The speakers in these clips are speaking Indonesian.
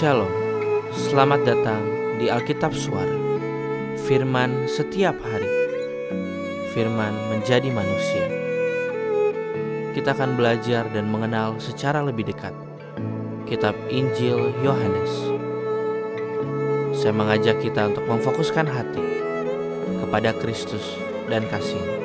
Shalom, selamat datang di Alkitab Suara. Firman setiap hari, firman menjadi manusia. Kita akan belajar dan mengenal secara lebih dekat Kitab Injil Yohanes. Saya mengajak kita untuk memfokuskan hati kepada Kristus dan kasihnya.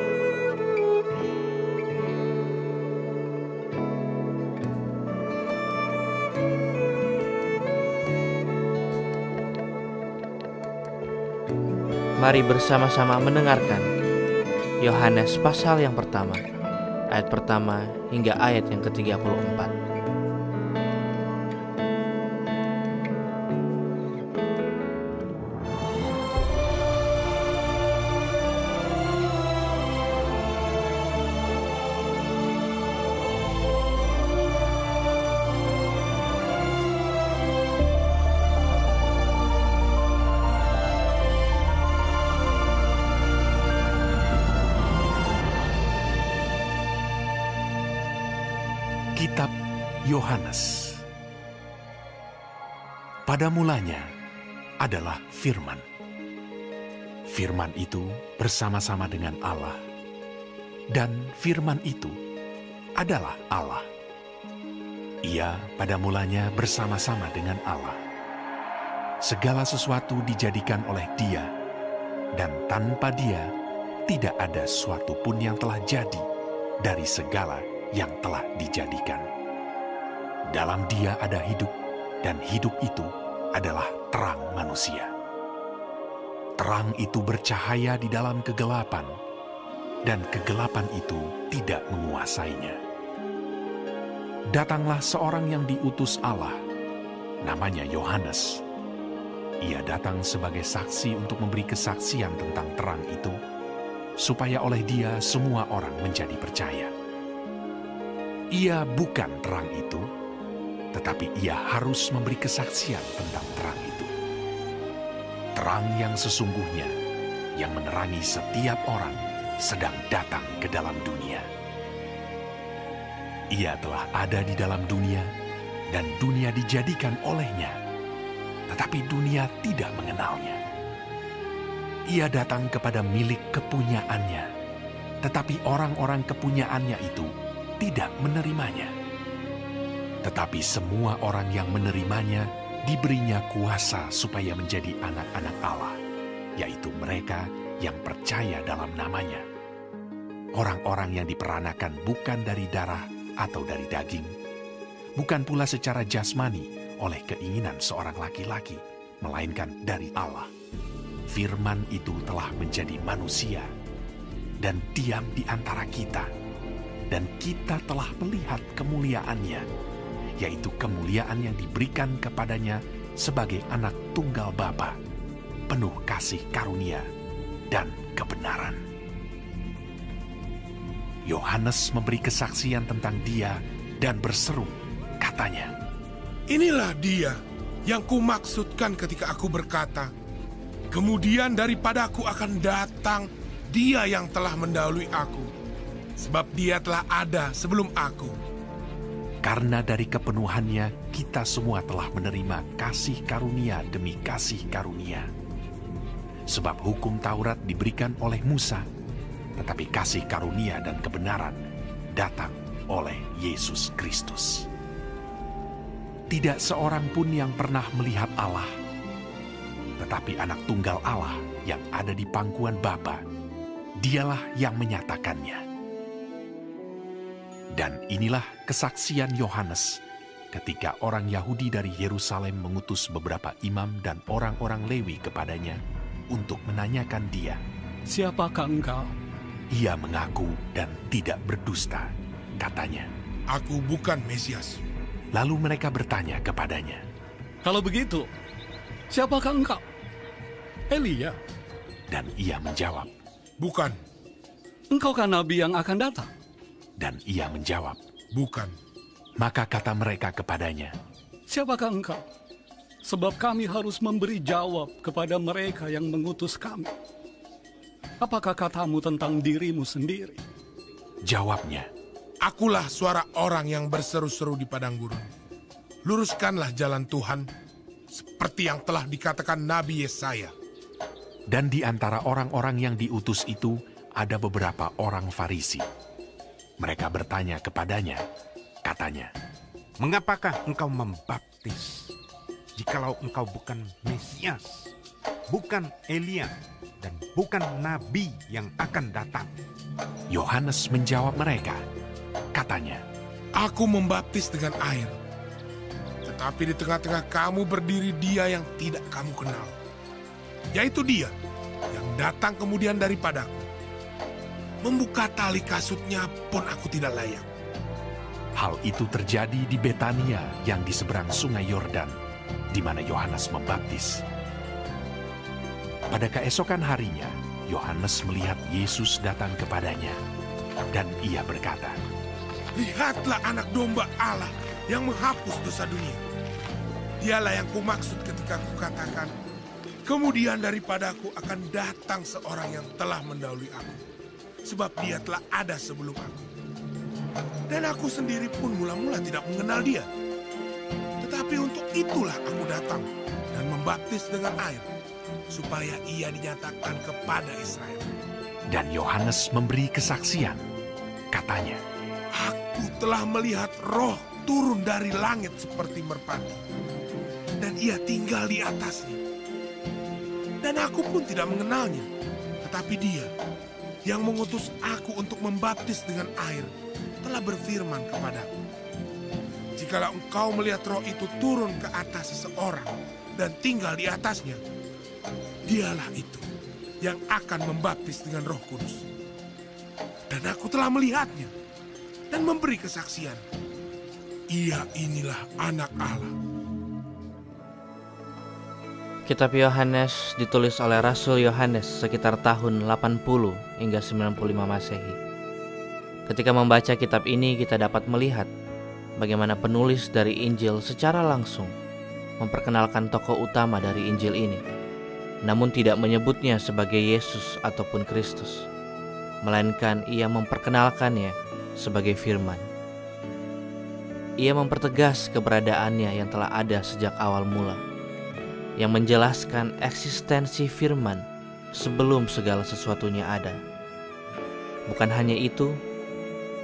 Mari bersama-sama mendengarkan Yohanes pasal yang pertama, ayat pertama hingga ayat yang ke-34. Kitab Yohanes Pada mulanya adalah firman. Firman itu bersama-sama dengan Allah. Dan firman itu adalah Allah. Ia pada mulanya bersama-sama dengan Allah. Segala sesuatu dijadikan oleh dia, dan tanpa dia tidak ada suatu pun yang telah jadi dari segala yang telah dijadikan. Dalam dia ada hidup, dan hidup itu adalah terang manusia. Terang itu bercahaya di dalam kegelapan, dan kegelapan itu tidak menguasainya. Datanglah seorang yang diutus Allah, namanya Yohanes. Ia datang sebagai saksi untuk memberi kesaksian tentang terang itu, supaya oleh dia semua orang menjadi percaya. Ia bukan terang itu, tetapi ia harus memberi kesaksian tentang terang itu. Terang yang sesungguhnya, yang menerangi setiap orang, sedang datang ke dalam dunia. Ia telah ada di dalam dunia, dan dunia dijadikan olehnya, tetapi dunia tidak mengenalnya. Ia datang kepada milik kepunyaannya, tetapi orang-orang kepunyaannya itu tidak menerimanya. Tetapi semua orang yang menerimanya diberinya kuasa supaya menjadi anak-anak Allah, yaitu mereka yang percaya dalam namanya. Orang-orang yang diperanakan bukan dari darah atau dari daging, bukan pula secara jasmani oleh keinginan seorang laki-laki, melainkan dari Allah. Firman itu telah menjadi manusia dan diam di antara kita dan kita telah melihat kemuliaannya, yaitu kemuliaan yang diberikan kepadanya sebagai anak tunggal Bapa, penuh kasih karunia dan kebenaran. Yohanes memberi kesaksian tentang dia dan berseru, katanya, Inilah dia yang kumaksudkan ketika aku berkata, Kemudian daripada aku akan datang dia yang telah mendahului aku, sebab dia telah ada sebelum aku. Karena dari kepenuhannya kita semua telah menerima kasih karunia demi kasih karunia. Sebab hukum Taurat diberikan oleh Musa, tetapi kasih karunia dan kebenaran datang oleh Yesus Kristus. Tidak seorang pun yang pernah melihat Allah, tetapi anak tunggal Allah yang ada di pangkuan Bapa, dialah yang menyatakannya. Dan inilah kesaksian Yohanes ketika orang Yahudi dari Yerusalem mengutus beberapa imam dan orang-orang Lewi kepadanya untuk menanyakan dia. Siapakah engkau? Ia mengaku dan tidak berdusta, katanya. Aku bukan Mesias. Lalu mereka bertanya kepadanya, Kalau begitu, siapakah engkau? Elia, dan ia menjawab, Bukan, engkaukah nabi yang akan datang? Dan ia menjawab. bukan. Maka kata mereka kepadanya, Siapakah engkau? Sebab kami harus memberi jawab kepada mereka yang mengutus kami. Apakah katamu tentang dirimu sendiri? jawabnya, Akulah suara orang yang berseru-seru di padang gurun. Luruskanlah jalan Tuhan, seperti yang telah dikatakan Nabi Yesaya. Dan di antara orang-orang yang diutus itu ada beberapa orang Farisi. Mereka bertanya kepadanya, katanya, Mengapakah engkau membaptis jikalau engkau bukan Mesias, bukan Elia, dan bukan nabi yang akan datang? Yohanes menjawab mereka, katanya, Aku membaptis dengan air. Tetapi di tengah-tengah kamu berdiri dia yang tidak kamu kenal. Yaitu dia yang datang kemudian daripadaku. Membuka tali kasutnya pun aku tidak layak. Hal itu terjadi di Betania yang di seberang sungai Yordan, di mana Yohanes membaptis. Pada keesokan harinya, Yohanes melihat Yesus datang kepadanya, dan ia berkata, Lihatlah anak domba Allah yang menghapus dosa dunia. Dialah yang kumaksud ketika kukatakan, kemudian daripadaku akan datang seorang yang telah mendahului aku. Sebab dia telah ada sebelum aku. Dan aku sendiri pun mula-mula tidak mengenal dia. Tetapi untuk itulah aku datang dan membaptis dengan air, supaya ia dinyatakan kepada Israel. dan Yohanes memberi kesaksian. Katanya, Aku telah melihat roh turun dari langit seperti merpati. Dan ia tinggal di atasnya. Dan aku pun tidak mengenalnya. Tetapi dia yang mengutus aku untuk membaptis dengan air telah berfirman kepadaku. Jikalau engkau melihat roh itu turun ke atas seseorang dan tinggal di atasnya, dialah itu yang akan membaptis dengan roh kudus. Dan aku telah melihatnya dan memberi kesaksian. Ia inilah anak Allah. Kitab Yohanes ditulis oleh Rasul Yohanes sekitar tahun 80 hingga 95 Masehi. Ketika membaca kitab ini kita dapat melihat bagaimana penulis dari Injil secara langsung memperkenalkan tokoh utama dari Injil ini, namun tidak menyebutnya sebagai Yesus ataupun Kristus, melainkan ia memperkenalkannya sebagai firman. Ia mempertegas keberadaannya yang telah ada sejak awal mula, yang menjelaskan eksistensi firman sebelum segala sesuatunya ada. Bukan hanya itu,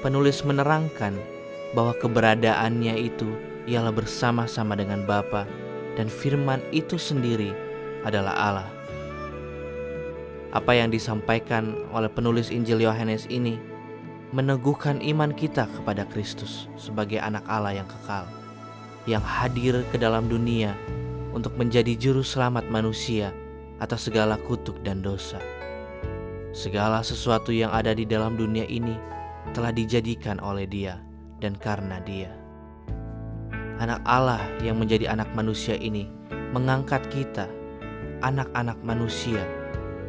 penulis menerangkan bahwa keberadaannya itu ialah bersama-sama dengan Bapa dan firman itu sendiri adalah Allah. Apa yang disampaikan oleh penulis Injil Yohanes ini meneguhkan iman kita kepada Kristus sebagai anak Allah yang kekal, yang hadir ke dalam dunia untuk menjadi juru selamat manusia atas segala kutuk dan dosa. Segala sesuatu yang ada di dalam dunia ini telah dijadikan oleh Dia dan karena Dia. Anak Allah yang menjadi anak manusia ini mengangkat kita, anak-anak manusia,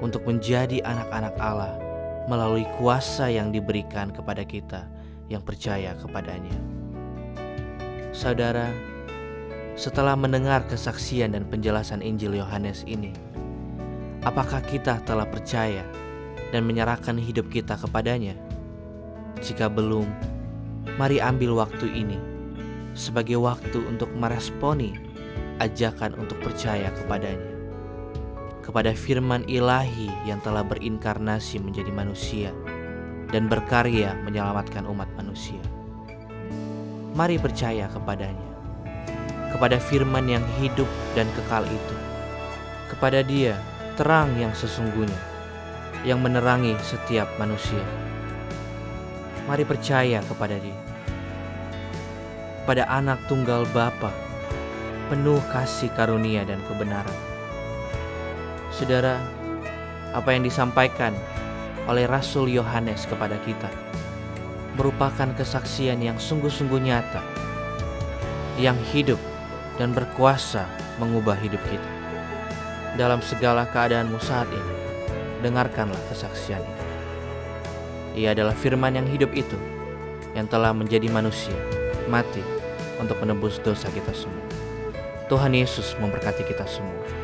untuk menjadi anak-anak Allah melalui kuasa yang diberikan kepada kita yang percaya kepadanya. Saudara, setelah mendengar kesaksian dan penjelasan Injil Yohanes ini, apakah kita telah percaya dan menyerahkan hidup kita kepadanya? Jika belum, mari ambil waktu ini sebagai waktu untuk meresponi ajakan untuk percaya kepadanya. Kepada firman ilahi yang telah berinkarnasi menjadi manusia dan berkarya menyelamatkan umat manusia. Mari percaya kepadanya kepada firman yang hidup dan kekal itu, kepada Dia terang yang sesungguhnya, yang menerangi setiap manusia. Mari percaya kepada Dia, pada Anak Tunggal Bapa, penuh kasih karunia dan kebenaran. Saudara, apa yang disampaikan oleh Rasul Yohanes kepada kita merupakan kesaksian yang sungguh-sungguh nyata, yang hidup dan berkuasa mengubah hidup kita. Dalam segala keadaanmu saat ini, dengarkanlah kesaksian ini. Ia adalah firman yang hidup itu, yang telah menjadi manusia, mati untuk menebus dosa kita semua. Tuhan Yesus memberkati kita semua.